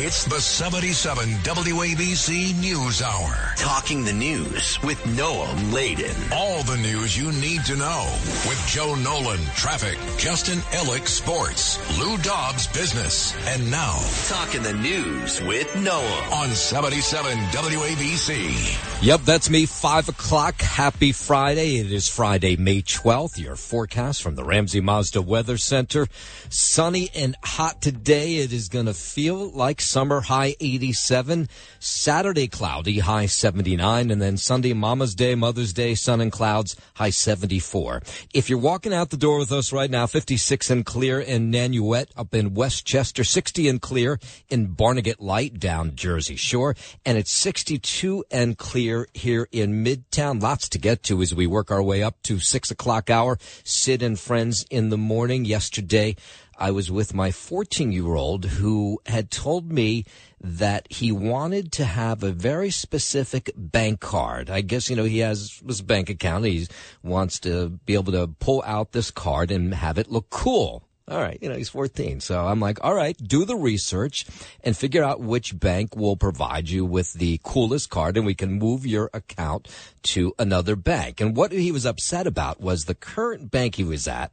It's the 77 WABC News Hour. Talking the news with Noam Laden. All the news you need to know with Joe Nolan, traffic, Justin Ellick, sports, Lou Dobbs, business, and now Talking the news with Noam on 77 WABC. Yep, that's me. Five o'clock. Happy Friday. It is Friday, May 12th. Your forecast from the Ramsey Mazda Weather Center. Sunny and hot today. It is going to feel like summer high 87. Saturday cloudy, high 79. And then Sunday, Mama's Day, Mother's Day, sun and clouds, high 74. If you're walking out the door with us right now, 56 and clear in Nanuet up in Westchester, 60 and clear in Barnegat Light down Jersey Shore. And it's 62 and clear here in Midtown. Lots to get to as we work our way up to six o'clock hour. Sid and friends in the morning. Yesterday, I was with my 14 year old who had told me that he wanted to have a very specific bank card. I guess, you know, he has his bank account. He wants to be able to pull out this card and have it look cool. All right, you know, he's 14. So I'm like, all right, do the research and figure out which bank will provide you with the coolest card and we can move your account to another bank. And what he was upset about was the current bank he was at.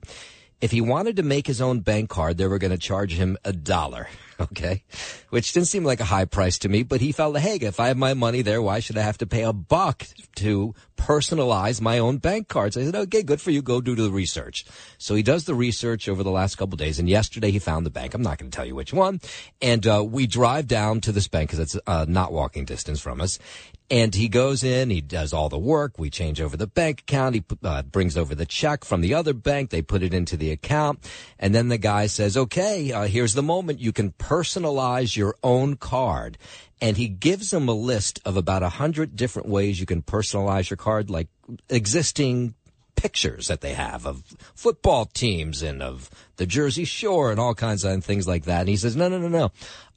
If he wanted to make his own bank card, they were going to charge him a dollar. Okay. Which didn't seem like a high price to me, but he felt, hey, if I have my money there, why should I have to pay a buck to personalize my own bank cards? I said, okay, good for you. Go do the research. So he does the research over the last couple days. And yesterday he found the bank. I'm not going to tell you which one. And, uh, we drive down to this bank because it's, uh, not walking distance from us. And he goes in, he does all the work. We change over the bank account. He uh, brings over the check from the other bank. They put it into the account. And then the guy says, okay, uh, here's the moment. You can personalize your own card. And he gives them a list of about a hundred different ways you can personalize your card, like existing pictures that they have of football teams and of the Jersey Shore and all kinds of things like that. And he says, no, no, no, no.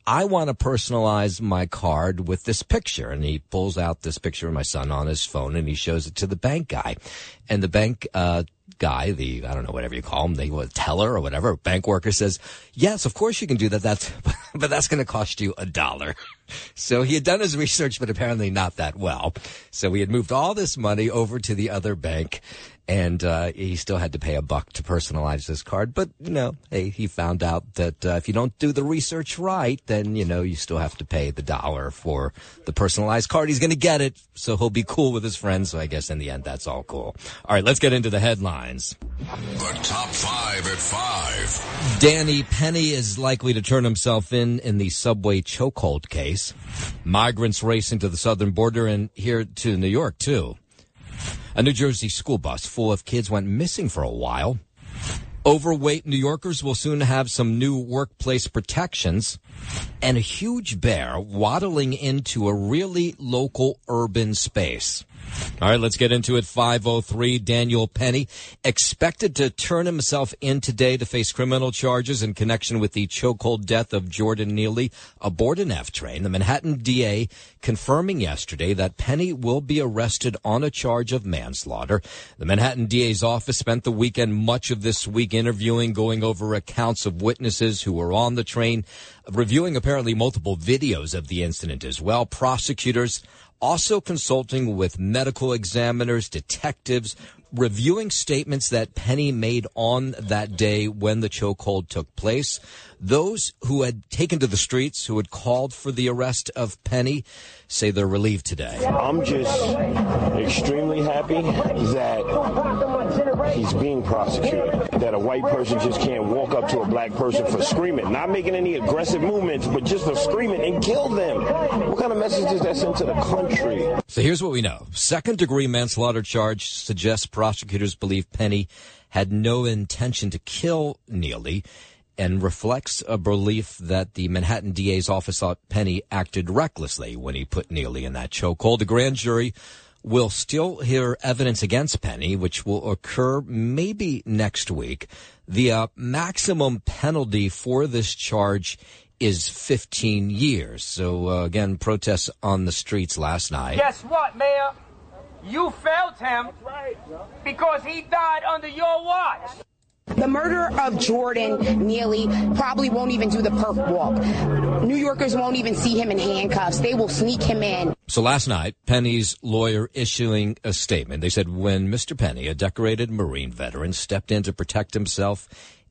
I want to personalize my card with this picture. And he pulls out this picture of my son on his phone and he shows it to the bank guy. And the bank, uh, guy, the, I don't know, whatever you call him, the teller or whatever, bank worker says, yes, of course you can do that. That's, but that's going to cost you a dollar. So he had done his research, but apparently not that well. So he had moved all this money over to the other bank and uh, he still had to pay a buck to personalize this card. But you know, hey, he found out that uh, if you don't do the research right, then you know you still have to pay the dollar for the personalized card. He's going to get it, so he'll be cool with his friends. So I guess in the end, that's all cool. All right, let's get into the headlines. The top five at five. Danny Penny is likely to turn himself in in the subway chokehold case. Migrants racing to the southern border and here to New York too. A New Jersey school bus full of kids went missing for a while. Overweight New Yorkers will soon have some new workplace protections. And a huge bear waddling into a really local urban space. All right, let's get into it. 503 Daniel Penny expected to turn himself in today to face criminal charges in connection with the chokehold death of Jordan Neely aboard an F train. The Manhattan DA confirming yesterday that Penny will be arrested on a charge of manslaughter. The Manhattan DA's office spent the weekend much of this week interviewing, going over accounts of witnesses who were on the train, reviewing apparently multiple videos of the incident as well. Prosecutors also consulting with medical examiners, detectives, reviewing statements that Penny made on that day when the chokehold took place. Those who had taken to the streets, who had called for the arrest of Penny, say they're relieved today. I'm just extremely happy that he's being prosecuted. That a white person just can't walk up to a black person for screaming, not making any aggressive movements, but just for screaming and kill them. What kind of message does that send to the country? So here's what we know. Second degree manslaughter charge suggests prosecutors believe Penny had no intention to kill Neely and reflects a belief that the Manhattan DA's office thought Penny acted recklessly when he put Neely in that chokehold. The grand jury will still hear evidence against Penny, which will occur maybe next week. The uh, maximum penalty for this charge is 15 years. So uh, again, protests on the streets last night. Guess what, Mayor? You failed him because he died under your watch. The murder of Jordan Neely probably won't even do the perp walk. New Yorkers won't even see him in handcuffs. They will sneak him in. So last night, Penny's lawyer issuing a statement. They said when Mr. Penny, a decorated Marine veteran, stepped in to protect himself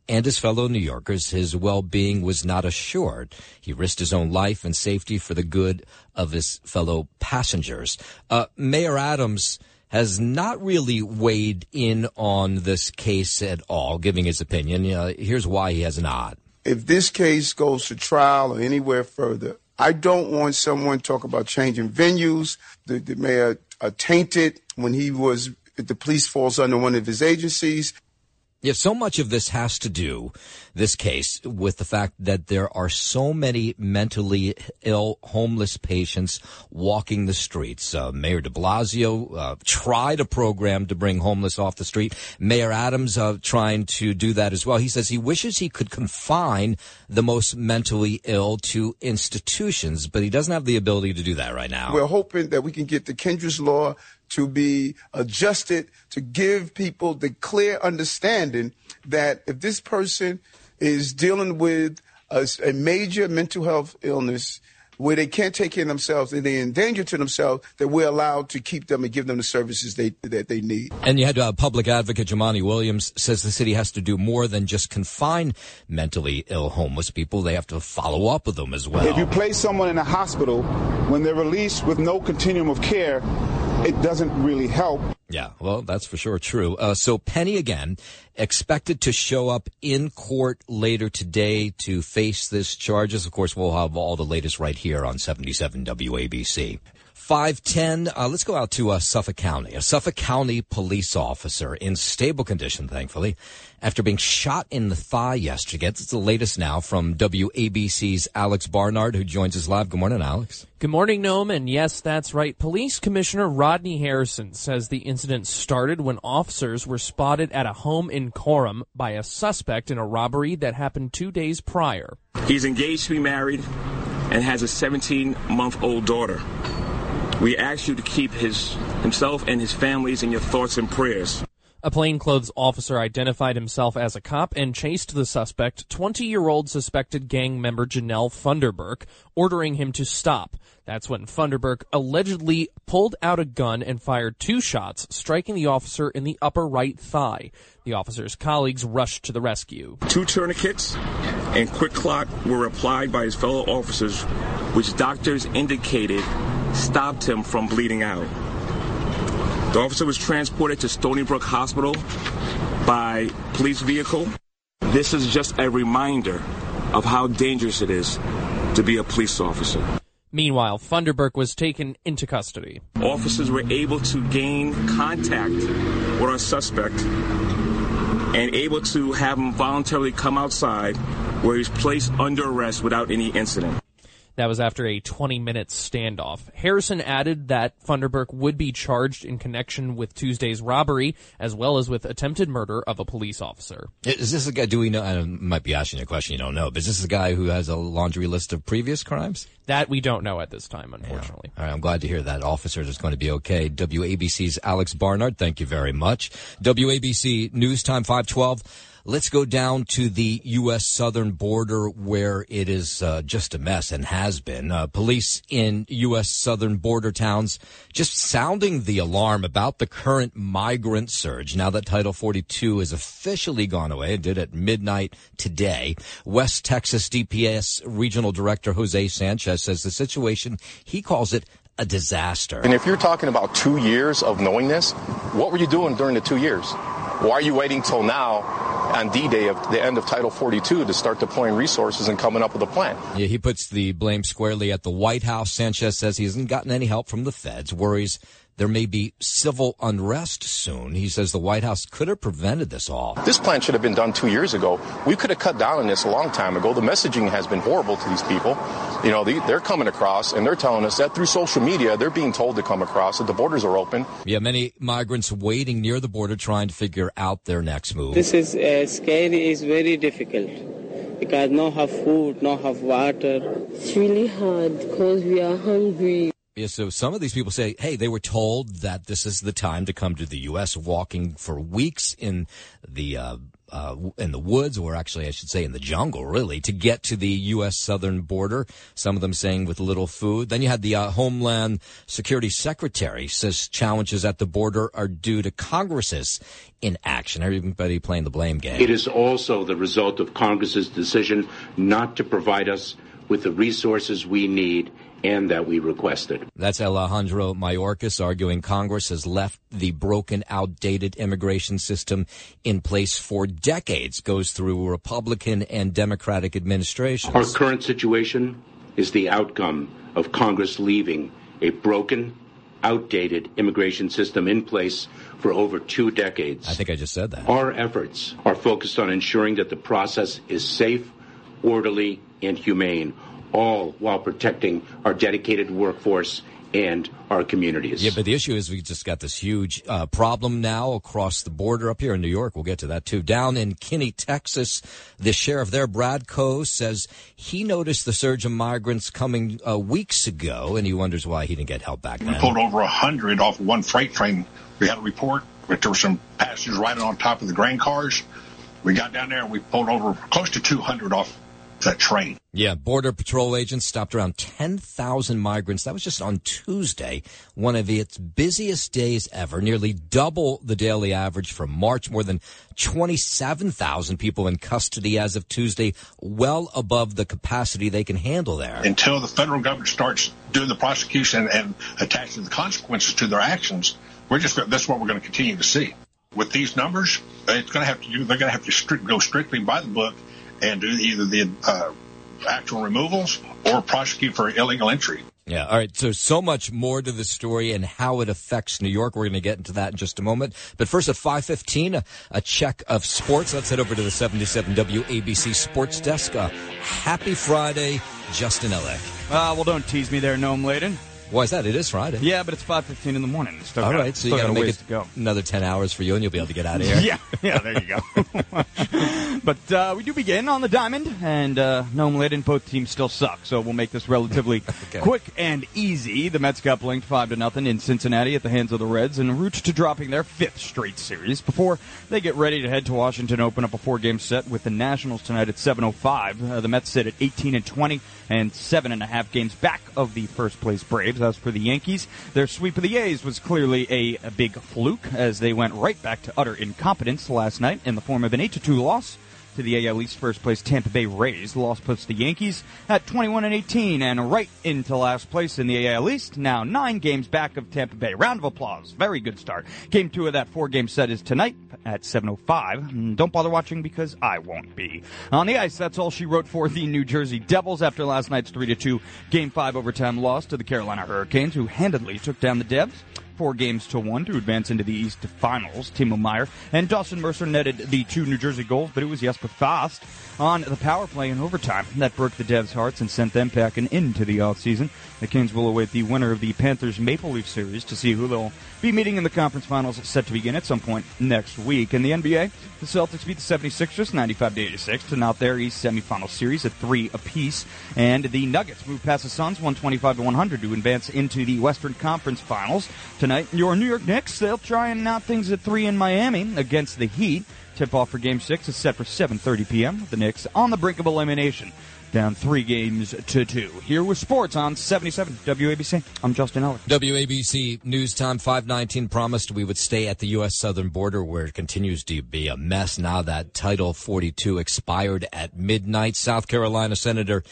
and his fellow New Yorkers, his well-being was not assured. He risked his own life and safety for the good of his fellow passengers. Uh, Mayor Adams has not really weighed in on this case at all, giving his opinion. Here's why he has not. If this case goes to trial or anywhere further, I don't want someone talk about changing venues. The, the mayor uh, tainted when he was the police falls under one of his agencies. Yeah, so much of this has to do, this case, with the fact that there are so many mentally ill homeless patients walking the streets. Uh, Mayor de Blasio uh, tried a program to bring homeless off the street. Mayor Adams uh, trying to do that as well. He says he wishes he could confine the most mentally ill to institutions, but he doesn't have the ability to do that right now. We're hoping that we can get the Kendra's law to be adjusted to give people the clear understanding that if this person is dealing with a, a major mental health illness, where they can't take care of themselves and they're in danger to themselves, that we're allowed to keep them and give them the services they, that they need. And you had uh, public advocate Jumaane Williams says the city has to do more than just confine mentally ill homeless people. They have to follow up with them as well. If you place someone in a hospital when they're released with no continuum of care, it doesn't really help. Yeah, well, that's for sure true. Uh, so Penny again expected to show up in court later today to face this charges. Of course, we'll have all the latest right here on 77 WABC. 510. Uh, let's go out to uh, Suffolk County. A Suffolk County police officer in stable condition, thankfully, after being shot in the thigh yesterday. It's the latest now from WABC's Alex Barnard, who joins us live. Good morning, Alex. Good morning, Noam. And yes, that's right. Police Commissioner Rodney Harrison says the incident started when officers were spotted at a home in Coram by a suspect in a robbery that happened two days prior. He's engaged to be married and has a 17 month old daughter. We ask you to keep his himself and his families in your thoughts and prayers. A plainclothes officer identified himself as a cop and chased the suspect, 20-year-old suspected gang member Janelle Funderburk, ordering him to stop. That's when Funderburk allegedly pulled out a gun and fired two shots, striking the officer in the upper right thigh. The officer's colleagues rushed to the rescue. Two tourniquets and QuikClot were applied by his fellow officers, which doctors indicated stopped him from bleeding out. The officer was transported to Stony Brook Hospital by police vehicle. This is just a reminder of how dangerous it is to be a police officer. Meanwhile, Funderburk was taken into custody. Officers were able to gain contact with our suspect and able to have him voluntarily come outside where he's placed under arrest without any incident. That was after a 20 minute standoff. Harrison added that Funderburk would be charged in connection with Tuesday's robbery as well as with attempted murder of a police officer. Is this a guy, do we know, I might be asking a question you don't know, but is this a guy who has a laundry list of previous crimes? That we don't know at this time, unfortunately. Yeah. All right, I'm glad to hear that. Officer is going to be okay. WABC's Alex Barnard, thank you very much. WABC News Time 512. Let's go down to the U.S. southern border where it is uh, just a mess and has been. Uh, police in U.S. southern border towns just sounding the alarm about the current migrant surge. Now that Title 42 has officially gone away, it did at midnight today. West Texas DPS Regional Director Jose Sanchez says the situation, he calls it a disaster. And if you're talking about two years of knowing this, what were you doing during the two years? Why are you waiting till now on D-Day of the end of Title 42 to start deploying resources and coming up with a plan? Yeah, he puts the blame squarely at the White House. Sanchez says he hasn't gotten any help from the feds, worries there may be civil unrest soon. He says the White House could have prevented this all. This plan should have been done two years ago. We could have cut down on this a long time ago. The messaging has been horrible to these people. You know, they, are coming across and they're telling us that through social media, they're being told to come across, that the borders are open. Yeah, many migrants waiting near the border trying to figure out their next move. This is uh, scary, it's very difficult because no have food, no have water. It's really hard because we are hungry. Yeah, so some of these people say, hey, they were told that this is the time to come to the U.S. walking for weeks in the uh, uh, in the woods, or actually, I should say, in the jungle, really, to get to the U.S. southern border. Some of them saying with little food. Then you had the uh, Homeland Security Secretary says challenges at the border are due to Congress's inaction. Everybody playing the blame game. It is also the result of Congress's decision not to provide us with the resources we need and that we requested. That's Alejandro Mayorkas arguing Congress has left the broken, outdated immigration system in place for decades, goes through Republican and Democratic administrations. Our current situation is the outcome of Congress leaving a broken, outdated immigration system in place for over two decades. I think I just said that. Our efforts are focused on ensuring that the process is safe, orderly, and humane all while protecting our dedicated workforce and our communities. Yeah, but the issue is we just got this huge uh, problem now across the border up here in New York. We'll get to that too. Down in Kinney, Texas, the sheriff there, Brad Coe, says he noticed the surge of migrants coming uh, weeks ago, and he wonders why he didn't get help back then. We pulled over a hundred off one freight train. We had a report that there were some passengers riding on top of the grain cars. We got down there and we pulled over close to 200 off that train. Yeah, Border Patrol agents stopped around 10,000 migrants. That was just on Tuesday, one of its busiest days ever, nearly double the daily average from March, more than 27,000 people in custody as of Tuesday, well above the capacity they can handle there. Until the federal government starts doing the prosecution and attaching the consequences to their actions, we're just that's what we're going to continue to see. With these numbers, it's going to have to they're going to have to strict, go strictly by the book and do either the uh, actual removals or prosecute for illegal entry. Yeah. All right. So, so much more to the story and how it affects New York. We're going to get into that in just a moment. But first, at 515, a, a check of sports. Let's head over to the 77 WABC Sports Desk. Uh, happy Friday, Justin Ellick. Uh, well, don't tease me there, Noam Laden. Why is that? It is Friday. Yeah, but it's 5.15 in the morning. Still All got, right, so you got to make it go. another 10 hours for you, and you'll be able to get out of here. yeah, yeah, there you go. but uh, we do begin on the diamond, and uh, Noam Laden, both teams still suck, so we'll make this relatively okay. quick and easy. The Mets got blanked 5 to nothing in Cincinnati at the hands of the Reds, and route to dropping their fifth straight series before they get ready to head to Washington, open up a four-game set with the Nationals tonight at 7.05. Uh, the Mets sit at 18 and 20 and seven and a half games back of the first place Braves. As for the Yankees, their sweep of the A's was clearly a, a big fluke as they went right back to utter incompetence last night in the form of an 8 2 loss to the AL East first place Tampa Bay Rays. The loss puts the Yankees at 21 and 18 and right into last place in the AL East. Now nine games back of Tampa Bay. Round of applause. Very good start. Game two of that four game set is tonight at 7.05. Mm, don't bother watching because I won't be. On the ice, that's all she wrote for the New Jersey Devils after last night's 3-2 Game 5 overtime loss to the Carolina Hurricanes, who handedly took down the Devs four games to one to advance into the East Finals. Timo Meier and Dawson Mercer netted the two New Jersey goals, but it was Jesper Fast on the power play in overtime that broke the Devs' hearts and sent them packing into the offseason. The Kings will await the winner of the Panthers Maple Leaf series to see who they'll be meeting in the conference finals set to begin at some point next week. In the NBA, the Celtics beat the 76ers 95 to 86 to knock their East semifinal series at three apiece, and the Nuggets move past the Suns 125 to 100 to advance into the Western Conference Finals tonight. Your New York Knicks they'll try and knock things at three in Miami against the Heat. Tip off for Game Six is set for 7:30 p.m. The Knicks on the brink of elimination down three games to two. Here with sports on 77 WABC. I'm Justin Ellick. WABC News Time 519 promised we would stay at the U.S. southern border where it continues to be a mess now that Title 42 expired at midnight. South Carolina Senator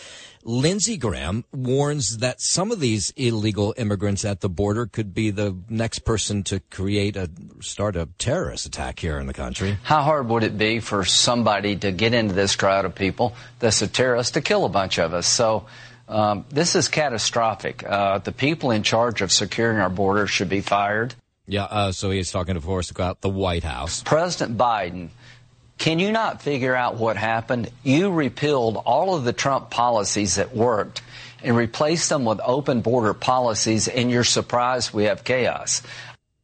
Lindsey Graham warns that some of these illegal immigrants at the border could be the next person to create a start a terrorist attack here in the country. How hard would it be for somebody to get into this crowd of people that's a terrorist to kill a bunch of us? So um, this is catastrophic. Uh, the people in charge of securing our border should be fired. Yeah, uh, so he's talking, of course, about the White House. President Biden can you not figure out what happened? You repealed all of the Trump policies that worked and replaced them with open border policies, and you're surprised we have chaos.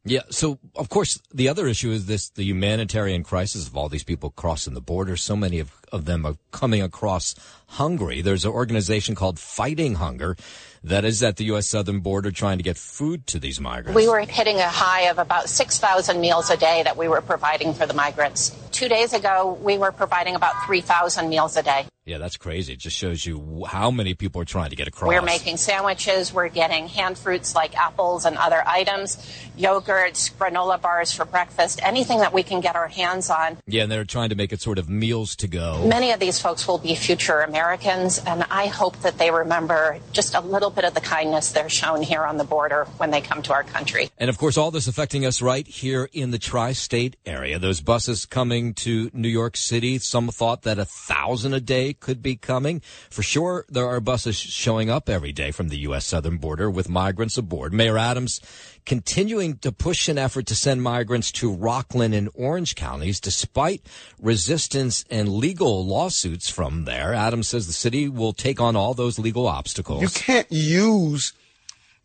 Yeah. So, of course, the other issue is this the humanitarian crisis of all these people crossing the border. So many of, of them are coming across hungry. There's an organization called Fighting Hunger that is at the U.S. southern border trying to get food to these migrants. We were hitting a high of about 6,000 meals a day that we were providing for the migrants. Two days ago, we were providing about 3,000 meals a day. Yeah, that's crazy. It just shows you how many people are trying to get across. We're making sandwiches. We're getting hand fruits like apples and other items, yogurts, granola bars for breakfast, anything that we can get our hands on. Yeah, and they're trying to make it sort of meals to go. Many of these folks will be future Americans, and I hope that they remember just a little bit of the kindness they're shown here on the border when they come to our country. And of course, all this affecting us right here in the tri state area. Those buses coming to New York City, some thought that a thousand a day could be coming. For sure, there are buses showing up every day from the U.S. southern border with migrants aboard. Mayor Adams continuing to push an effort to send migrants to Rockland and Orange counties despite resistance and legal lawsuits from there. Adams says the city will take on all those legal obstacles. You can't use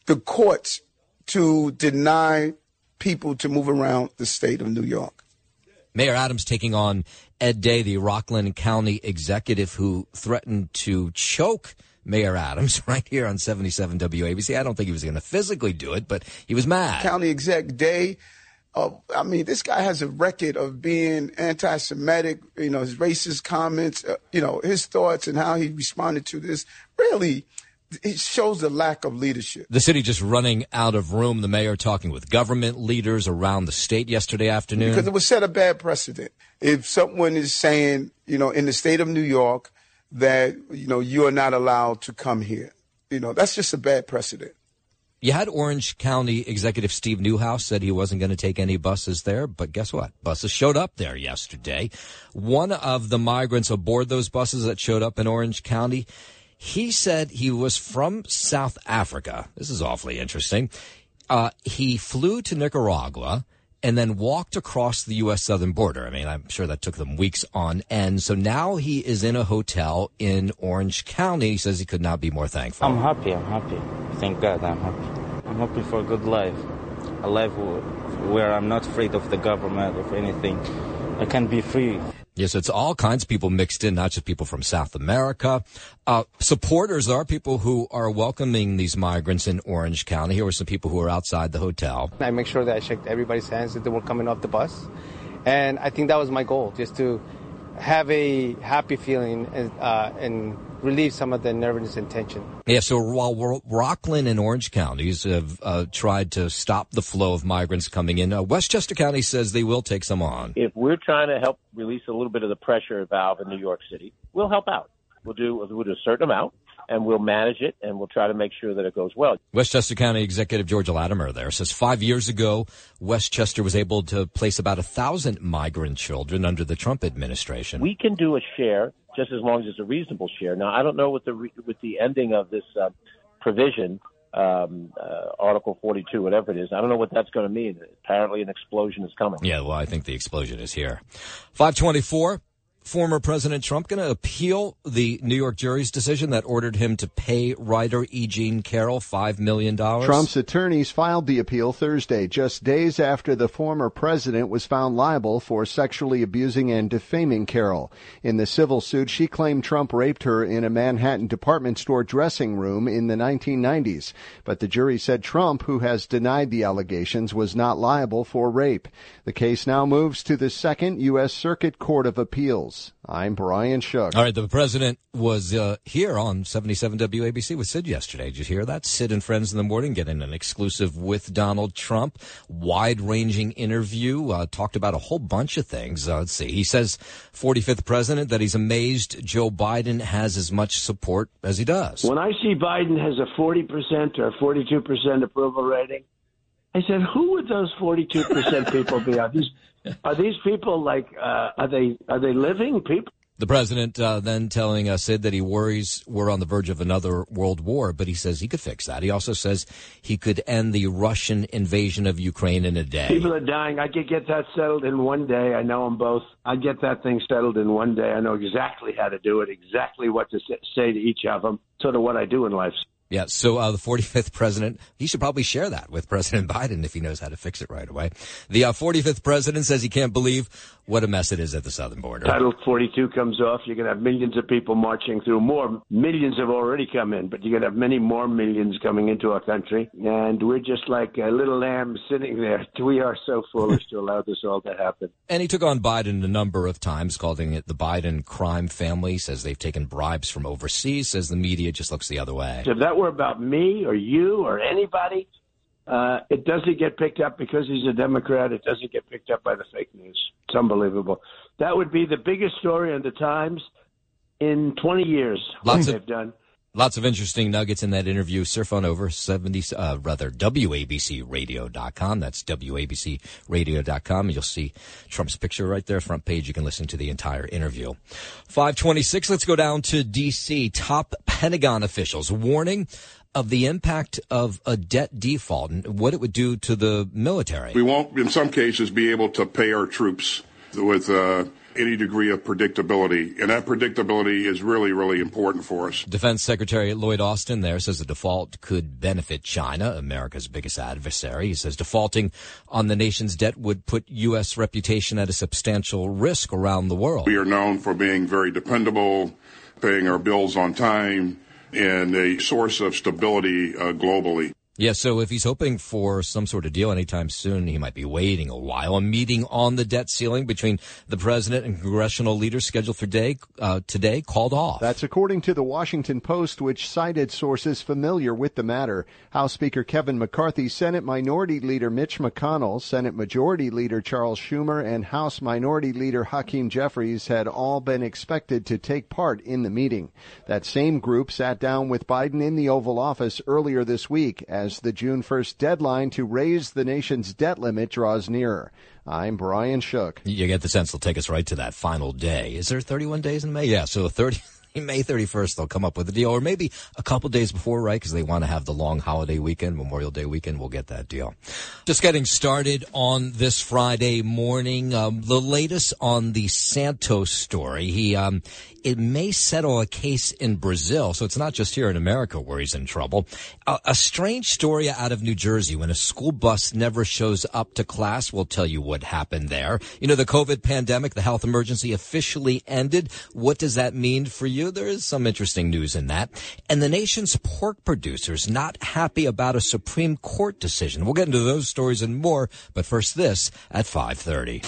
the courts to deny people to move around the state of New York. Mayor Adams taking on Ed Day, the Rockland County executive who threatened to choke Mayor Adams right here on 77 WABC. I don't think he was going to physically do it, but he was mad. County exec Day. Uh, I mean, this guy has a record of being anti-Semitic. You know, his racist comments. Uh, you know, his thoughts and how he responded to this. Really, it shows the lack of leadership. The city just running out of room. The mayor talking with government leaders around the state yesterday afternoon. Because it would set a bad precedent. If someone is saying, you know, in the state of New York that, you know, you are not allowed to come here, you know, that's just a bad precedent. You had Orange County Executive Steve Neuhaus said he wasn't going to take any buses there, but guess what? Buses showed up there yesterday. One of the migrants aboard those buses that showed up in Orange County, he said he was from South Africa. This is awfully interesting. Uh, he flew to Nicaragua and then walked across the U.S. southern border. I mean, I'm sure that took them weeks on end. So now he is in a hotel in Orange County. He says he could not be more thankful. I'm happy. I'm happy. Thank God I'm happy. I'm happy for a good life. A life where I'm not afraid of the government, of anything. I can be free. Yes, it's all kinds of people mixed in, not just people from South America. Uh, supporters, there are people who are welcoming these migrants in Orange County. Here were some people who were outside the hotel. I make sure that I checked everybody's hands that they were coming off the bus. And I think that was my goal, just to have a happy feeling and, uh, and relieve some of the nervousness and tension. Yeah, so while Rockland and Orange counties have uh, tried to stop the flow of migrants coming in, uh, Westchester County says they will take some on. If we're trying to help release a little bit of the pressure valve in New York City, we'll help out. We'll do, we'll do a certain amount and we'll manage it and we'll try to make sure that it goes well. Westchester County Executive George Latimer there says five years ago, Westchester was able to place about a thousand migrant children under the Trump administration. We can do a share just as long as it's a reasonable share. Now, I don't know with the with the ending of this uh, provision, um, uh, Article 42, whatever it is. I don't know what that's going to mean. Apparently, an explosion is coming. Yeah, well, I think the explosion is here. 524 former President Trump going to appeal the New York jury's decision that ordered him to pay writer E. Jean Carroll $5 million? Trump's attorneys filed the appeal Thursday, just days after the former president was found liable for sexually abusing and defaming Carroll. In the civil suit, she claimed Trump raped her in a Manhattan department store dressing room in the 1990s. But the jury said Trump, who has denied the allegations, was not liable for rape. The case now moves to the Second U.S. Circuit Court of Appeals. I'm Brian Shook. All right, the president was uh, here on 77 WABC with Sid yesterday. Did you hear that? Sid and Friends in the Morning getting an exclusive with Donald Trump. Wide ranging interview. Uh, talked about a whole bunch of things. Uh, let's see. He says, 45th president, that he's amazed Joe Biden has as much support as he does. When I see Biden has a 40% or 42% approval rating, I said, who would those 42% people be? Are these are these people like uh, are they are they living people? The president uh, then telling us Sid that he worries we're on the verge of another world war, but he says he could fix that. He also says he could end the Russian invasion of Ukraine in a day. People are dying. I could get that settled in one day. I know them both. I get that thing settled in one day. I know exactly how to do it, exactly what to say to each of them. Sort of what I do in life. Yeah, so uh, the 45th president, he should probably share that with President Biden if he knows how to fix it right away. The uh, 45th president says he can't believe what a mess it is at the southern border. Title 42 comes off. You're going to have millions of people marching through. More millions have already come in, but you're going to have many more millions coming into our country. And we're just like a little lamb sitting there. We are so foolish to allow this all to happen. And he took on Biden a number of times, calling it the Biden crime family, says they've taken bribes from overseas, says the media just looks the other way. If that were about me or you or anybody, uh, it doesn't get picked up because he's a Democrat. It doesn't get picked up by the fake news. It's unbelievable. That would be the biggest story in the Times in 20 years. Lots of- they've done. Lots of interesting nuggets in that interview. Surf on over 70, uh, rather, WABCradio.com. That's WABCradio.com. You'll see Trump's picture right there, front page. You can listen to the entire interview. 526, let's go down to D.C. Top Pentagon officials warning of the impact of a debt default and what it would do to the military. We won't, in some cases, be able to pay our troops with uh, any degree of predictability. And that predictability is really, really important for us. Defense Secretary Lloyd Austin there says the default could benefit China, America's biggest adversary. He says defaulting on the nation's debt would put U.S. reputation at a substantial risk around the world. We are known for being very dependable, paying our bills on time, and a source of stability uh, globally. Yeah, so if he's hoping for some sort of deal anytime soon, he might be waiting a while. A meeting on the debt ceiling between the president and congressional leaders scheduled for day uh, today called off. That's according to the Washington Post, which cited sources familiar with the matter. House Speaker Kevin McCarthy, Senate Minority Leader Mitch McConnell, Senate Majority Leader Charles Schumer, and House Minority Leader Hakeem Jeffries had all been expected to take part in the meeting. That same group sat down with Biden in the Oval Office earlier this week as the June 1st deadline to raise the nation's debt limit draws nearer. I'm Brian Shook. You get the sense they'll take us right to that final day. Is there 31 days in May? Yeah, so 30. May 31st, they'll come up with a deal, or maybe a couple days before, right? Because they want to have the long holiday weekend, Memorial Day weekend. We'll get that deal. Just getting started on this Friday morning. Um, the latest on the Santos story. He, um, it may settle a case in Brazil, so it's not just here in America where he's in trouble. A, a strange story out of New Jersey when a school bus never shows up to class. We'll tell you what happened there. You know, the COVID pandemic, the health emergency officially ended. What does that mean for you? There is some interesting news in that. And the nation's pork producers not happy about a Supreme Court decision. We'll get into those stories and more, but first this at 530.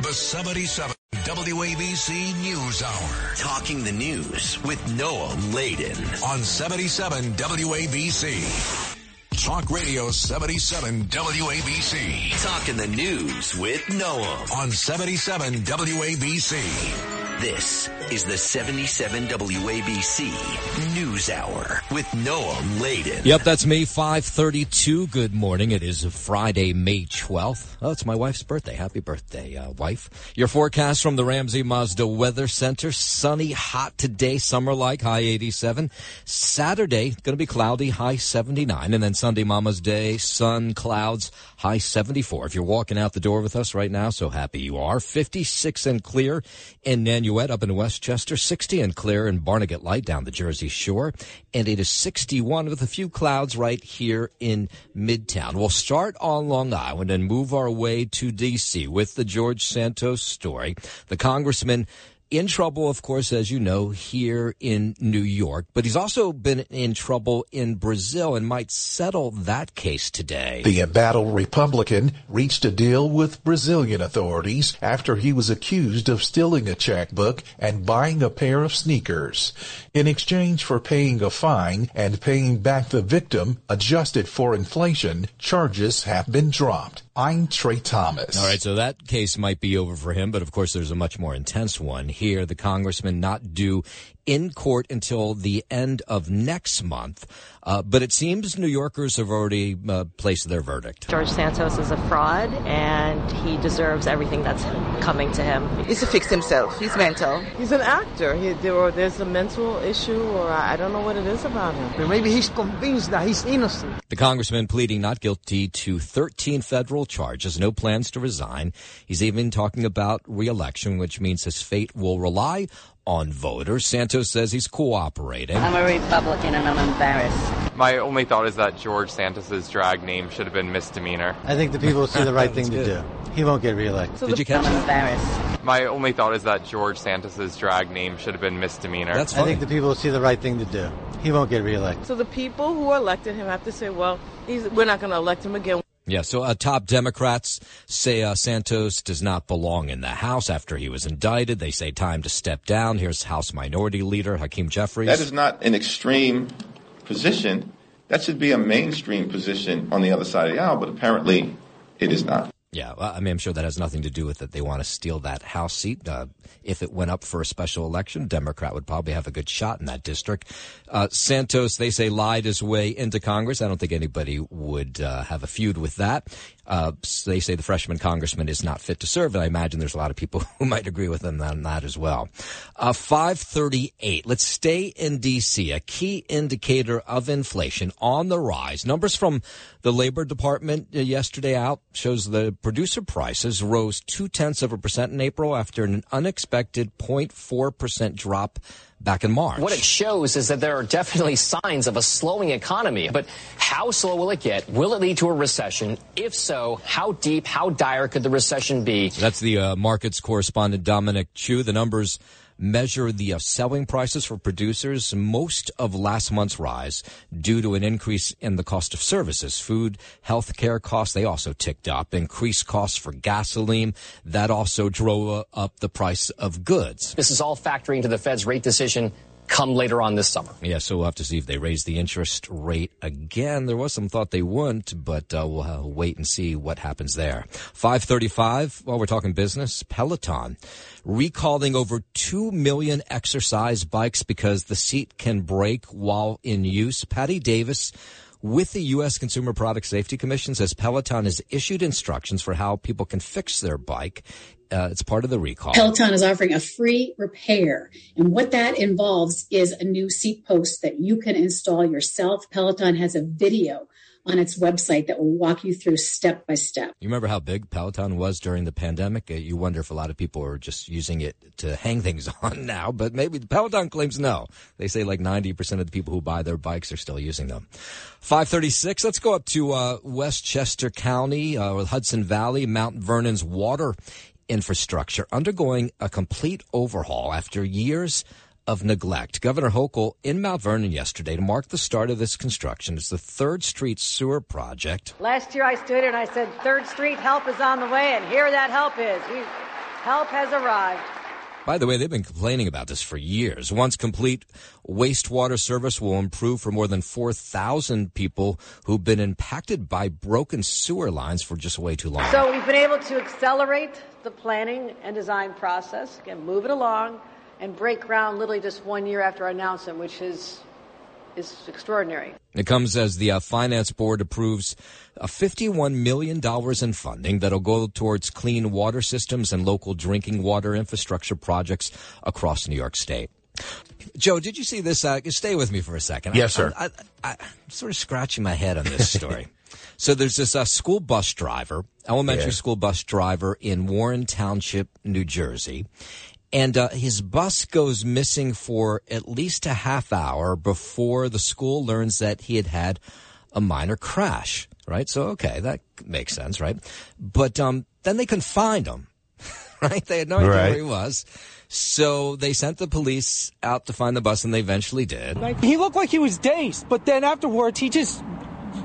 The 77 WABC News Hour. Talking the news with Noam Laden on 77 WABC. Talk Radio 77 WABC. Talking the news with Noam on 77 WABC. This is the 77 WABC News Hour with Noam Laden. Yep, that's me, 532. Good morning. It is Friday, May 12th. Oh, it's my wife's birthday. Happy birthday, uh, wife. Your forecast from the Ramsey Mazda Weather Center. Sunny, hot today, summer-like, high 87. Saturday, going to be cloudy, high 79. And then Sunday, Mama's Day, sun, clouds, high 74. If you're walking out the door with us right now, so happy you are. 56 and clear in Nanuet up in Westchester, 60 and clear in Barnegat Light down the Jersey Shore, and it is 61 with a few clouds right here in Midtown. We'll start on Long Island and move our way to D.C. with the George Santos story. The congressman in trouble, of course, as you know, here in New York, but he's also been in trouble in Brazil and might settle that case today. The embattled Republican reached a deal with Brazilian authorities after he was accused of stealing a checkbook and buying a pair of sneakers. In exchange for paying a fine and paying back the victim adjusted for inflation, charges have been dropped. I'm Trey Thomas. All right, so that case might be over for him, but of course there's a much more intense one here. The congressman not due in court until the end of next month. Uh, but it seems New Yorkers have already uh, placed their verdict. George Santos is a fraud and he deserves everything that's coming to him. He's to fix himself. He's mental. He's an actor. He, there, or there's a mental issue, or I, I don't know what it is about him. But maybe he's convinced that he's innocent. The congressman pleading not guilty to 13 federal charges, no plans to resign. He's even talking about reelection, which means his fate will rely on voters. Santos says he's cooperating. I'm a Republican and I'm embarrassed. My only thought is that George Santos's drag name should have been misdemeanor. I think the people will see the right thing to do. He won't get reelected. Did you catch I'm that? embarrassed. My only thought is that George Santos's drag name should have been misdemeanor. That's I think the people will see the right thing to do. He won't get reelected. So the people who elected him have to say, well, he's, we're not going to elect him again. Yeah, so uh, top Democrats say uh, Santos does not belong in the House after he was indicted. They say time to step down. Here's House Minority Leader Hakeem Jeffries. That is not an extreme position. That should be a mainstream position on the other side of the aisle, but apparently it is not. Yeah, well, I mean, I'm sure that has nothing to do with it. They want to steal that House seat. Uh, if it went up for a special election, Democrat would probably have a good shot in that district. Uh, Santos, they say, lied his way into Congress. I don't think anybody would uh, have a feud with that. Uh, they say the freshman congressman is not fit to serve, and I imagine there's a lot of people who might agree with them on that as well. Uh, 538. Let's stay in D.C. A key indicator of inflation on the rise. Numbers from the Labor Department uh, yesterday out shows the producer prices rose two tenths of a percent in April after an unexpected 0.4 percent drop back in March. What it shows is that there are definitely signs of a slowing economy. But how slow will it get? Will it lead to a recession? If so, how deep, how dire could the recession be? That's the uh, markets correspondent Dominic Chu. The numbers measure the uh, selling prices for producers. Most of last month's rise due to an increase in the cost of services, food, health care costs. They also ticked up. Increased costs for gasoline. That also drove uh, up the price of goods. This is all factoring into the Fed's rate decision come later on this summer. Yeah, so we'll have to see if they raise the interest rate again. There was some thought they wouldn't, but uh, we'll uh, wait and see what happens there. 535, while we're talking business, Peloton recalling over 2 million exercise bikes because the seat can break while in use. Patty Davis with the U.S. Consumer Product Safety Commission says Peloton has issued instructions for how people can fix their bike. Uh, it's part of the recall. Peloton is offering a free repair. And what that involves is a new seat post that you can install yourself. Peloton has a video on its website that will walk you through step by step. You remember how big Peloton was during the pandemic? Uh, You wonder if a lot of people are just using it to hang things on now, but maybe Peloton claims no. They say like 90% of the people who buy their bikes are still using them. 536, let's go up to uh, Westchester County, uh, with Hudson Valley, Mount Vernon's water infrastructure undergoing a complete overhaul after years of neglect. Governor Hochul in Mount Vernon yesterday to mark the start of this construction. It's the Third Street Sewer Project. Last year I stood here and I said, Third Street help is on the way, and here that help is. We, help has arrived. By the way, they've been complaining about this for years. Once complete, wastewater service will improve for more than 4,000 people who've been impacted by broken sewer lines for just way too long. So we've been able to accelerate the planning and design process, again, move it along, and break ground literally just one year after our announcement, which is is extraordinary. It comes as the uh, Finance Board approves uh, $51 million in funding that'll go towards clean water systems and local drinking water infrastructure projects across New York State. Joe, did you see this? Uh, stay with me for a second. Yes, sir. I, I, am sort of scratching my head on this story. so there's this uh, school bus driver, elementary Yeah. school bus driver in Warren Township, New Jersey. And uh, his bus goes missing for at least a half hour before the school learns that he had had a minor crash. Right? So, okay, that makes sense, right? But um, then they couldn't find him. Right? They had no idea Right. where he was. So they sent the police out to find the bus, and they eventually did. He looked like he was dazed, but then afterwards he just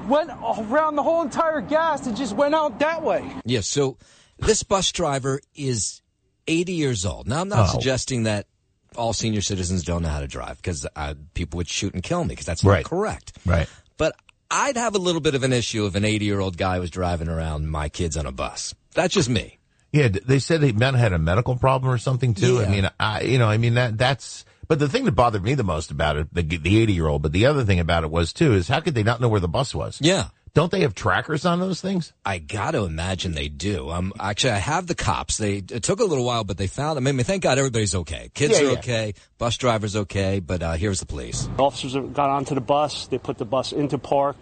went around the whole entire gas and just went out that way. Yeah, so this bus driver is 80 years old. Now, I'm not Oh. suggesting that all senior citizens don't know how to drive because uh, people would shoot and kill me because that's Right. not correct. Right. But I'd have a little bit of an issue if an 80 year old guy was driving around my kids on a bus. That's just me. Yeah, they said he might had a medical problem or something too. I mean, I, you know, I mean that that's. But the thing that bothered me the most about it, the the eighty year old, but the other thing about it was too, is how could they not know where the bus was? Yeah. Don't they have trackers on those things? I got to imagine they do. Um, actually, I have the cops. They it took a little while, but they found them. I mean, thank God everybody's okay. Kids Yeah, are yeah. okay. Bus driver's okay. But uh, here's the police. Officers got onto the bus. They put the bus into park.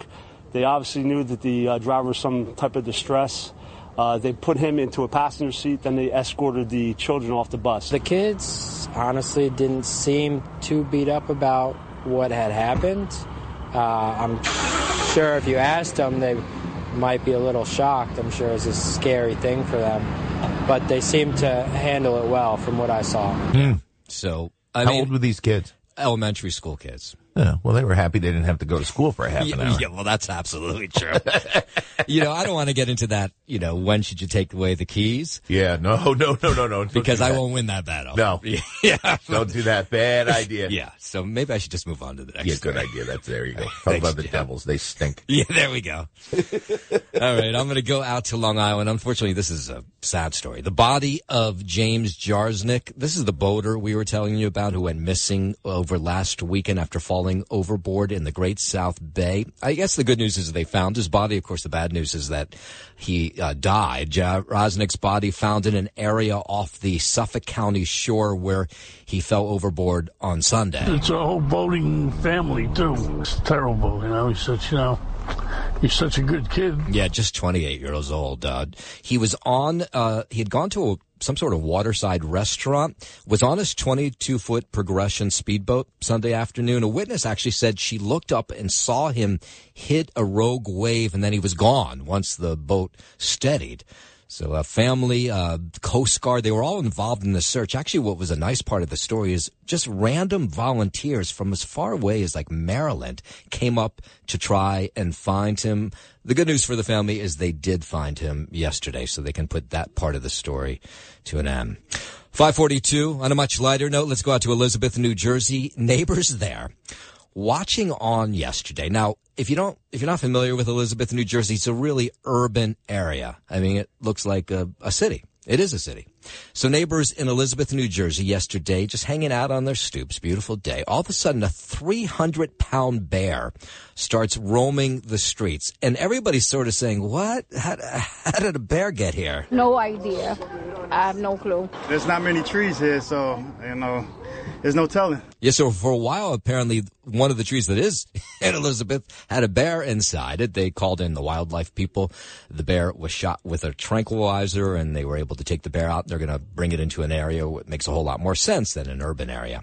They obviously knew that the uh, driver was some type of distress. Uh, they put him into a passenger seat, then they escorted the children off the bus. The kids honestly didn't seem too beat up about what had happened. Uh, I'm sure if you asked them, they might be a little shocked. I'm sure it's a scary thing for them, but they seem to handle it well from what I saw. So, I How mean, old were these kids? elementary school kids. Yeah, well, they were happy they didn't have to go to school for a half an hour. yeah, well, that's absolutely true. you know, I don't want to get into that. You know, when should you take away the keys? Yeah, no, no, no, no, no. don't Because do I that. won't win that battle. No. yeah, Don't do that. Bad idea. yeah. So maybe I should just move on to the next. Yeah, good story. idea. That's there you go. Talk about the. Devils. They stink. Yeah, there we go. All right, I'm going to go out to Long Island. Unfortunately, this is a sad story. The body of James Jarznick. This is the boater we were telling you about who went missing over last weekend after falling overboard in the Great South Bay. I guess the good news is they found his body. Of course, the bad news is that he uh, died. Jarznick's body found in an area off the Suffolk County shore where he fell overboard on Sunday. It's a whole boating family too. It's terrible, you know. He's such, you know, he's such a good kid. Yeah, just 28 years old. Uh, he was on, uh, he had gone to a, some sort of waterside restaurant, was on his 22 foot progression speedboat Sunday afternoon. A witness actually said she looked up and saw him hit a rogue wave and then he was gone once the boat steadied. So a family, uh, Coast Guard, they were all involved in the search. Actually, what was a nice part of the story is just random volunteers from as far away as like Maryland came up to try and find him. The good news for the family is they did find him yesterday, so they can put that part of the story to an end. 542, on a much lighter note, let's go out to Elizabeth, New Jersey. Neighbors there watching on yesterday. Now, if you don't, if you're not familiar with Elizabeth, New Jersey, it's a really urban area. I mean, it looks like a, a city. It is a city. So neighbors in Elizabeth, New Jersey yesterday, just hanging out on their stoops, beautiful day. All of a sudden, a 300 pound bear starts roaming the streets and everybody's sort of saying, what? How, how did a bear get here? No idea. I have no clue. There's not many trees here, so, you know, there's no telling. Yeah, so for a while, apparently, one of the trees that is in Elizabeth had a bear inside it. They called in the wildlife people. The bear was shot with a tranquilizer, and they were able to take the bear out. They're going to bring it into an area that makes a whole lot more sense than an urban area.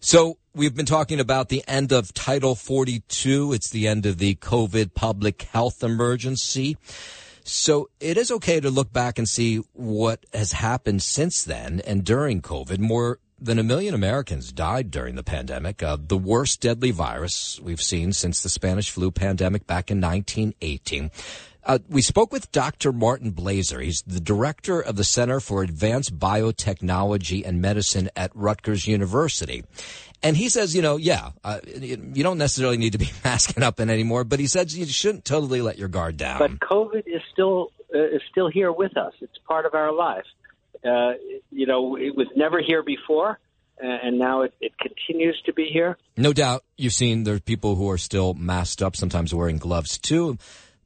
So we've been talking about the end of Title 42. It's the end of the COVID public health emergency. So it is okay to look back and see what has happened since then and during COVID. More than a million Americans died during the pandemic, uh, the worst deadly virus we've seen since the Spanish flu pandemic back in 1918. Uh, we spoke with Dr. Martin Blaser. He's the director of the Center for Advanced Biotechnology and Medicine at Rutgers University. And he says, you know, yeah, uh, you don't necessarily need to be masking up in anymore, but he says you shouldn't totally let your guard down. But COVID is still uh, is still here with us. It's part of our life. Uh, you know, it was never here before, uh, and now it, it continues to be here. No doubt you've seen there are people who are still masked up, sometimes wearing gloves too.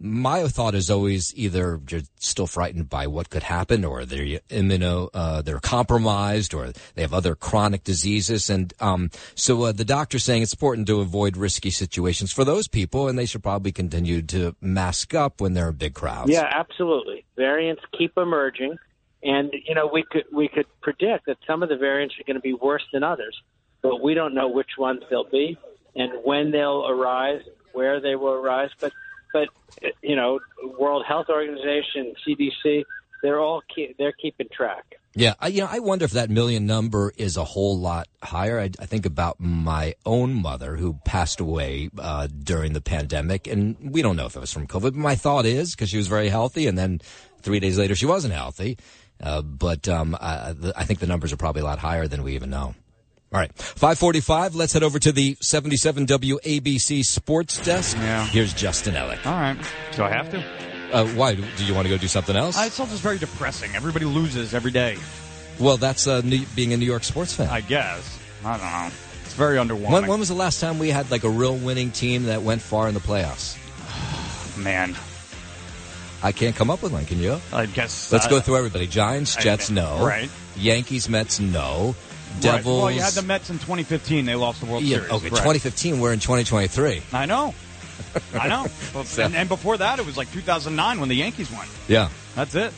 My thought is always either you're still frightened by what could happen, or they're immuno, uh, they're compromised, or they have other chronic diseases. And um, so uh, the doctor's saying it's important to avoid risky situations for those people, and they should probably continue to mask up when they're in big crowds. Yeah, absolutely. Variants keep emerging, and you know we could we could predict that some of the variants are going to be worse than others, but we don't know which ones they'll be and when they'll arise, where they will arise. But but you know, World Health Organization, CDC, they're all keep, they're keeping track. Yeah, I, you know, I wonder if that million number is a whole lot higher. I, I think about my own mother who passed away uh, during the pandemic, and we don't know if it was from COVID. But my thought is because she was very healthy, and then three days later she wasn't healthy. Uh, but um, I, I think the numbers are probably a lot higher than we even know. All right, five forty-five. Let's head over to the seventy-seven WABC Sports Desk. Yeah. Here's Justin Ellick. All right. Do I have to? Uh, why do you want to go do something else? Uh, it's all just very depressing. Everybody loses every day. well, that's uh, New, being a New York sports fan. I guess. I don't know. It's very underwhelming. When, when was the last time we had like a real winning team that went far in the playoffs? Man, I can't come up with one. Can you? I guess. Let's uh, go through everybody. Giants, I- Jets, no. right. Yankees, Mets, no. Right. Well, you had the Mets in 2015. They lost the World Yeah, Series. okay, Right. 2015. We're in 2023. I know. I know. Well, and, and before that, it was like 2009 when the Yankees won. Yeah. That's it.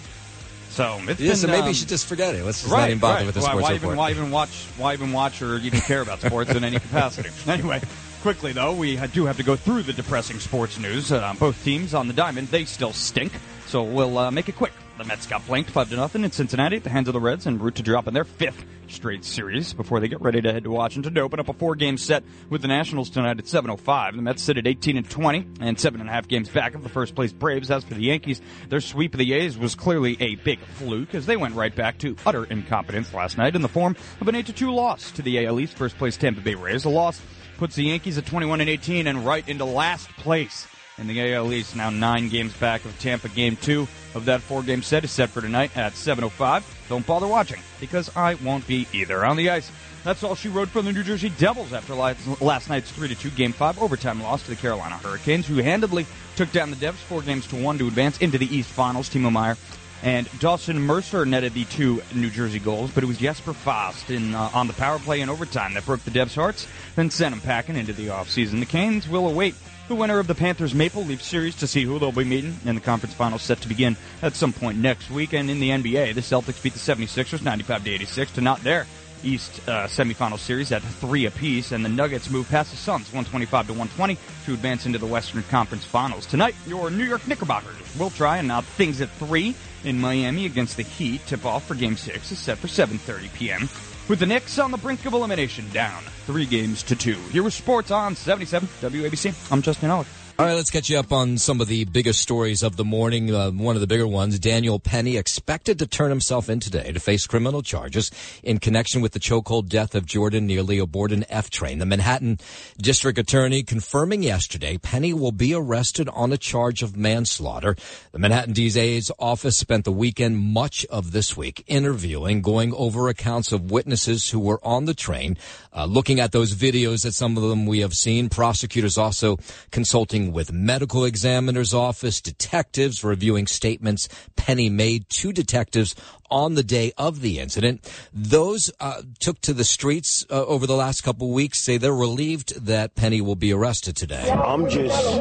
So it's Yeah, been, so maybe um, you should just forget it. Let's just right, not even bother right. with the why, sports why report. even why even watch why even watch or even care about sports in any capacity? Anyway, quickly though, we do have to go through the depressing sports news. Uh, both teams on the diamond they still stink, so we'll uh, make it quick. The Mets got blanked five to nothing in Cincinnati at the hands of the Reds, and route to drop in their fifth straight series before they get ready to head to Washington to open up a four-game set with the Nationals tonight at 7:05. The Mets sit at 18 and 20 and seven and a half games back of the first place Braves. As for the Yankees, their sweep of the A's was clearly a big fluke as they went right back to utter incompetence last night in the form of an 8-2 loss to the AL East first place Tampa Bay Rays. A loss puts the Yankees at 21 and 18 and right into last place in the AL East. Now nine games back of Tampa. Game two of that four-game set is set for tonight at 7:05. Don't bother watching because I won't be either on the ice. That's all she wrote for the New Jersey Devils after last last night's three to two Game 5 overtime loss to the Carolina Hurricanes, who handedly took down the Devs four games to one to advance into the East Finals. Timo Meier and Dawson Mercer netted the two New Jersey goals, but it was Jesper Fast in, uh, on the power play in overtime that broke the Devs' hearts, then sent them packing into the offseason. The Canes will await the winner of the Panthers Maple Leaf series to see who they'll be meeting in the conference finals set to begin at some point next week. And in the NBA, the Celtics beat the 76ers 95 to 86 to not their East uh, semifinal series at three apiece, and the Nuggets move past the Suns 125 to 120 to advance into the Western Conference Finals. Tonight, your New York Knickerbockers will try and now things at three in Miami against the Heat. Tip off for Game Six is set for 7:30 p.m. With the Knicks on the brink of elimination, down three games to two. Here was sports on 77 WABC. I'm Justin Ellick. All right, let's catch you up on some of the biggest stories of the morning. Uh, one of the bigger ones, Daniel Penny, expected to turn himself in today to face criminal charges in connection with the chokehold death of Jordan Neely aboard an F train. The Manhattan District Attorney confirming yesterday Penny will be arrested on a charge of manslaughter. The Manhattan DA's office spent the weekend, much of this week, interviewing, going over accounts of witnesses who were on the train, uh, looking at those videos that some of them we have seen. Prosecutors also consulting with medical examiner's office, detectives reviewing statements Penny made to detectives on the day of the incident. Those uh, took to the streets uh, over the last couple weeks say they're relieved that Penny will be arrested today. I'm just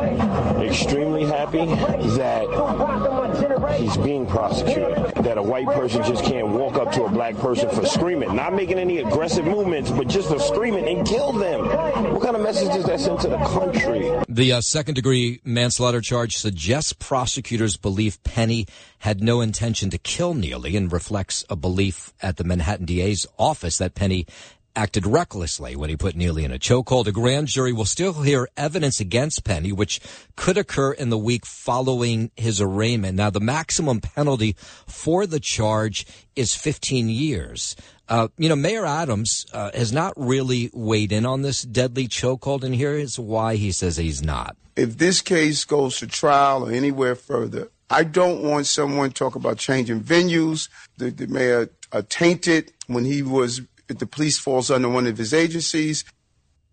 extremely happy that he's being prosecuted. That a white person just can't walk up to a black person for screaming, not making any aggressive movements, but just for screaming and kill them. What kind of message does that send to the country? The uh, second degree manslaughter charge suggests prosecutors believe Penny had no intention to kill Neely and reflects a belief at the Manhattan DA's office that Penny acted recklessly when he put Neely in a chokehold. A grand jury will still hear evidence against Penny, which could occur in the week following his arraignment. Now, the maximum penalty for the charge is 15 years. Uh, you know, Mayor Adams uh, has not really weighed in on this deadly chokehold, and here is why he says he's not. If this case goes to trial or anywhere further, I don't want someone to talk about changing venues. The, the mayor uh, tainted when he was, the police falls under one of his agencies.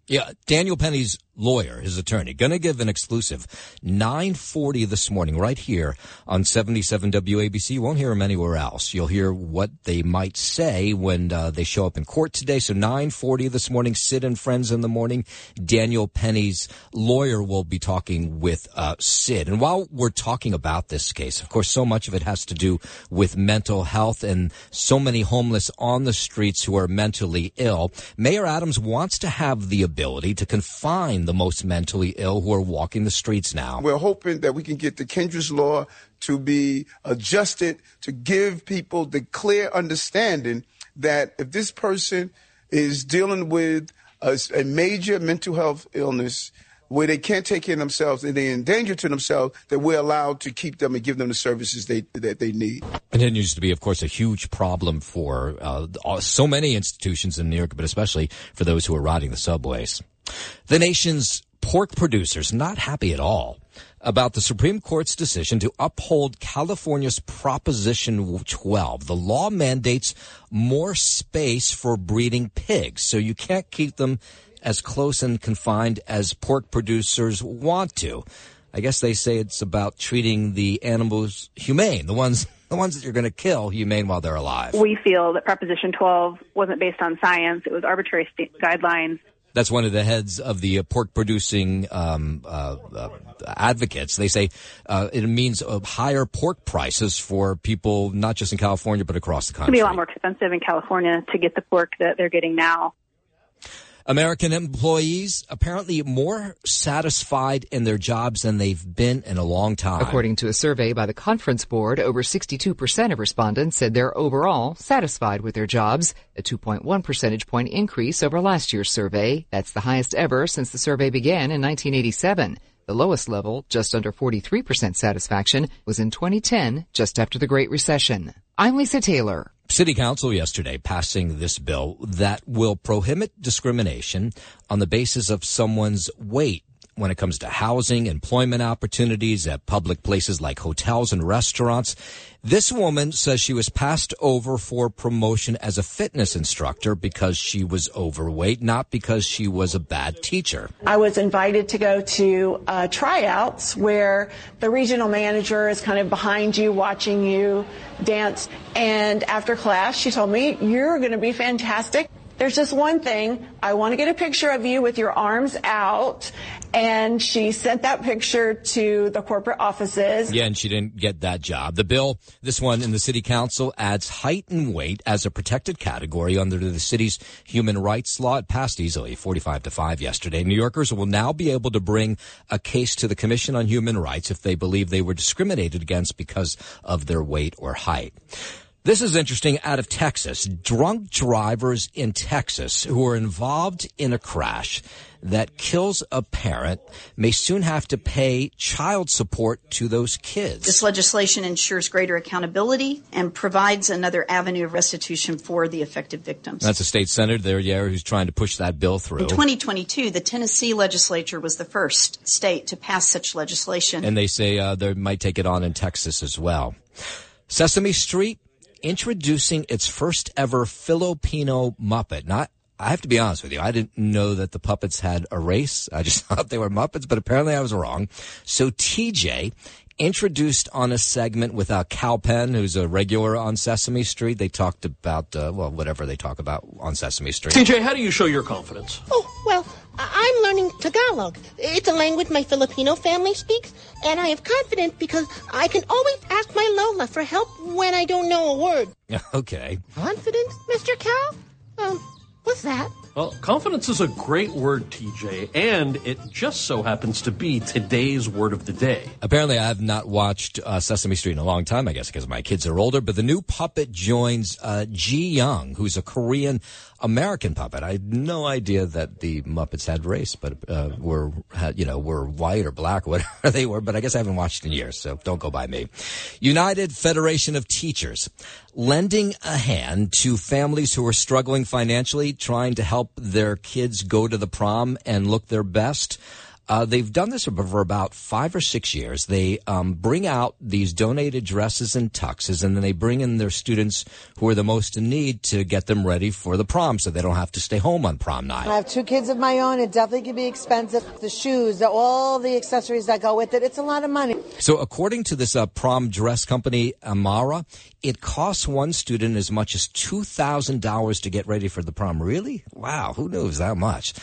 Yeah, Daniel Penny's lawyer, his attorney, going to give an exclusive 940 this morning right here on 77 WABC. You won't hear him anywhere else. You'll hear what they might say when uh, they show up in court today. So 940 this morning, Sid and Friends in the morning. Daniel Penny's lawyer will be talking with uh, Sid. And while we're talking about this case, of course, so much of it has to do with mental health and so many homeless on the streets who are mentally ill. Mayor Adams wants to have the ability to confine the most mentally ill who are walking the streets now. We're hoping that we can get the Kendra's law to be adjusted to give people the clear understanding that if this person is dealing with a, a major mental health illness, where they can't take care of themselves and they're in danger to themselves, that we're allowed to keep them and give them the services they that they need. Continues to be, of course, a huge problem for uh, so many institutions in New York, but especially for those who are riding the subways. The nation's pork producers not happy at all about the Supreme Court's decision to uphold California's Proposition 12. The law mandates more space for breeding pigs, so you can't keep them as close and confined as pork producers want to. I guess they say it's about treating the animals humane, the ones the ones that you're going to kill humane while they're alive. We feel that Proposition 12 wasn't based on science; it was arbitrary st- guidelines That's one of the heads of the uh, pork producing um, uh, uh, advocates. They say uh, it means uh, higher pork prices for people not just in California but across the It's going to be a lot more expensive in California to get the pork that they're getting now. American employees apparently more satisfied in their jobs than they've been in a long time. According to a survey by the Conference Board, over 62% of respondents said they're overall satisfied with their jobs, a 2.1 percentage point increase over last year's survey. That's the highest ever since the survey began in 1987. The lowest level, just under 43% satisfaction, was in 2010, just after the Great Recession. I'm Lisa Taylor. City Council yesterday passing this bill that will prohibit discrimination on the basis of someone's weight when it comes to housing, employment opportunities at public places like hotels and restaurants. This woman says she was passed over for promotion as a fitness instructor because she was overweight, not because she was a bad teacher. I was invited to go to uh, tryouts where the regional manager is kind of behind you, watching you dance. And after class, she told me, You're going to be fantastic. There's just one thing. I want to get a picture of you with your arms out. And she sent that picture to the corporate offices. Yeah, and she didn't get that job. The bill, this one in the city council, adds height and weight as a protected category under the city's human rights law. It passed easily, 45 to 5 yesterday. New Yorkers will now be able to bring a case to the Commission on Human Rights if they believe they were discriminated against because of their weight or height. This is interesting out of Texas. Drunk drivers in Texas who are involved in a crash that kills a parent may soon have to pay child support to those kids. This legislation ensures greater accountability and provides another avenue of restitution for the affected victims. That's a state senator there, yeah, who's trying to push that bill through. In 2022, the Tennessee legislature was the first state to pass such legislation. And they say uh, they might take it on in Texas as well. Sesame Street introducing its first ever Filipino Muppet. Not, I have to be honest with you, I didn't know that the puppets had a race. I just thought they were Muppets, but apparently I was wrong. So TJ introduced on a segment with uh, Kal Penn, who's a regular on Sesame Street. They talked about, uh, well, whatever they talk about on Sesame Street. TJ, how do you show your confidence? Oh, well, I- I'm learning Tagalog. It's a language my Filipino family speaks, and I have confidence because I can always ask my Lola for help when I don't know a word. Okay. Confidence, Mr. Kal? Um, what's that? Well, confidence is a great word, TJ, and it just so happens to be today's word of the day. Apparently, I have not watched uh, Sesame Street in a long time, I guess, because my kids are older. But the new puppet joins uh, Ji Young, who's a Korean American puppet. I had no idea that the Muppets had race, but uh, were had, you know were white or black or whatever they were. But I guess I haven't watched in years, so don't go by me. United Federation of Teachers lending a hand to families who are struggling financially, trying to help their kids go to the prom and look their best. Uh, they've done this for about five or six years. They um, bring out these donated dresses and tuxes, and then they bring in their students who are the most in need to get them ready for the prom, so they don't have to stay home on prom night. I have two kids of my own. It definitely can be expensive. The shoes, the, all the accessories that go with it. It's a lot of money. So, according to this uh, prom dress company, Amara, it costs one student as much as two thousand dollars to get ready for the prom. Really? Wow, who knows that much?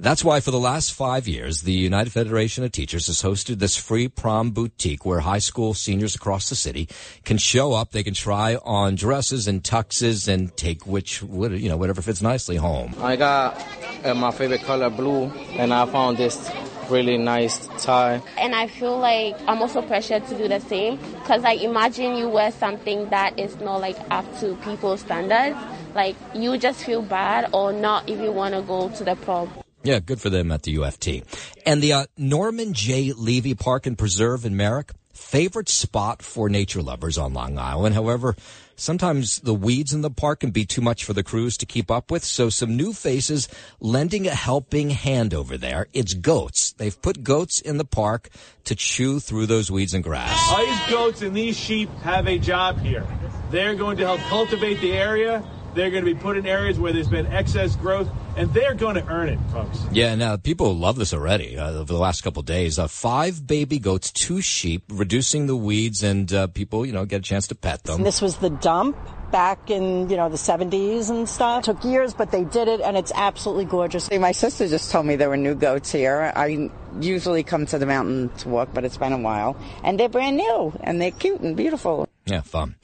That's why for the last five years, the United Federation of Teachers has hosted this free prom boutique where high school seniors across the city can show up. They can try on dresses and tuxes and take which, you know, whatever fits nicely home. I got uh, my favorite color blue, and I found this really nice tie. and I feel like I'm also pressured to do the same because like imagine you wear something that is not like up to people's standards like you just feel bad or not if you want to go to the prom Yeah, good for them at the UFT. And the uh, Norman J. Levy Park and Preserve in Merrick, favorite spot for nature lovers on Long Island. However, sometimes the weeds in the park can be too much for the crews to keep up with. So some new faces lending a helping hand over there. It's goats. They've put goats in the park to chew through those weeds and grass. These goats and these sheep have a job here. They're going to help cultivate the area. They're going to be put in areas where there's been excess growth, and they're going to earn it, folks. Yeah, now people love this already uh, over the last couple days. Uh, five baby goats, two sheep, reducing the weeds, and uh, people, you know, get a chance to pet them. And this was the dump back in you know the 70s and stuff. It took years, but they did it, and it's absolutely gorgeous. My sister just told me there were new goats here. I usually come to the mountain to walk, but it's been a while, and they're brand new, and they're cute and beautiful. Yeah, fun.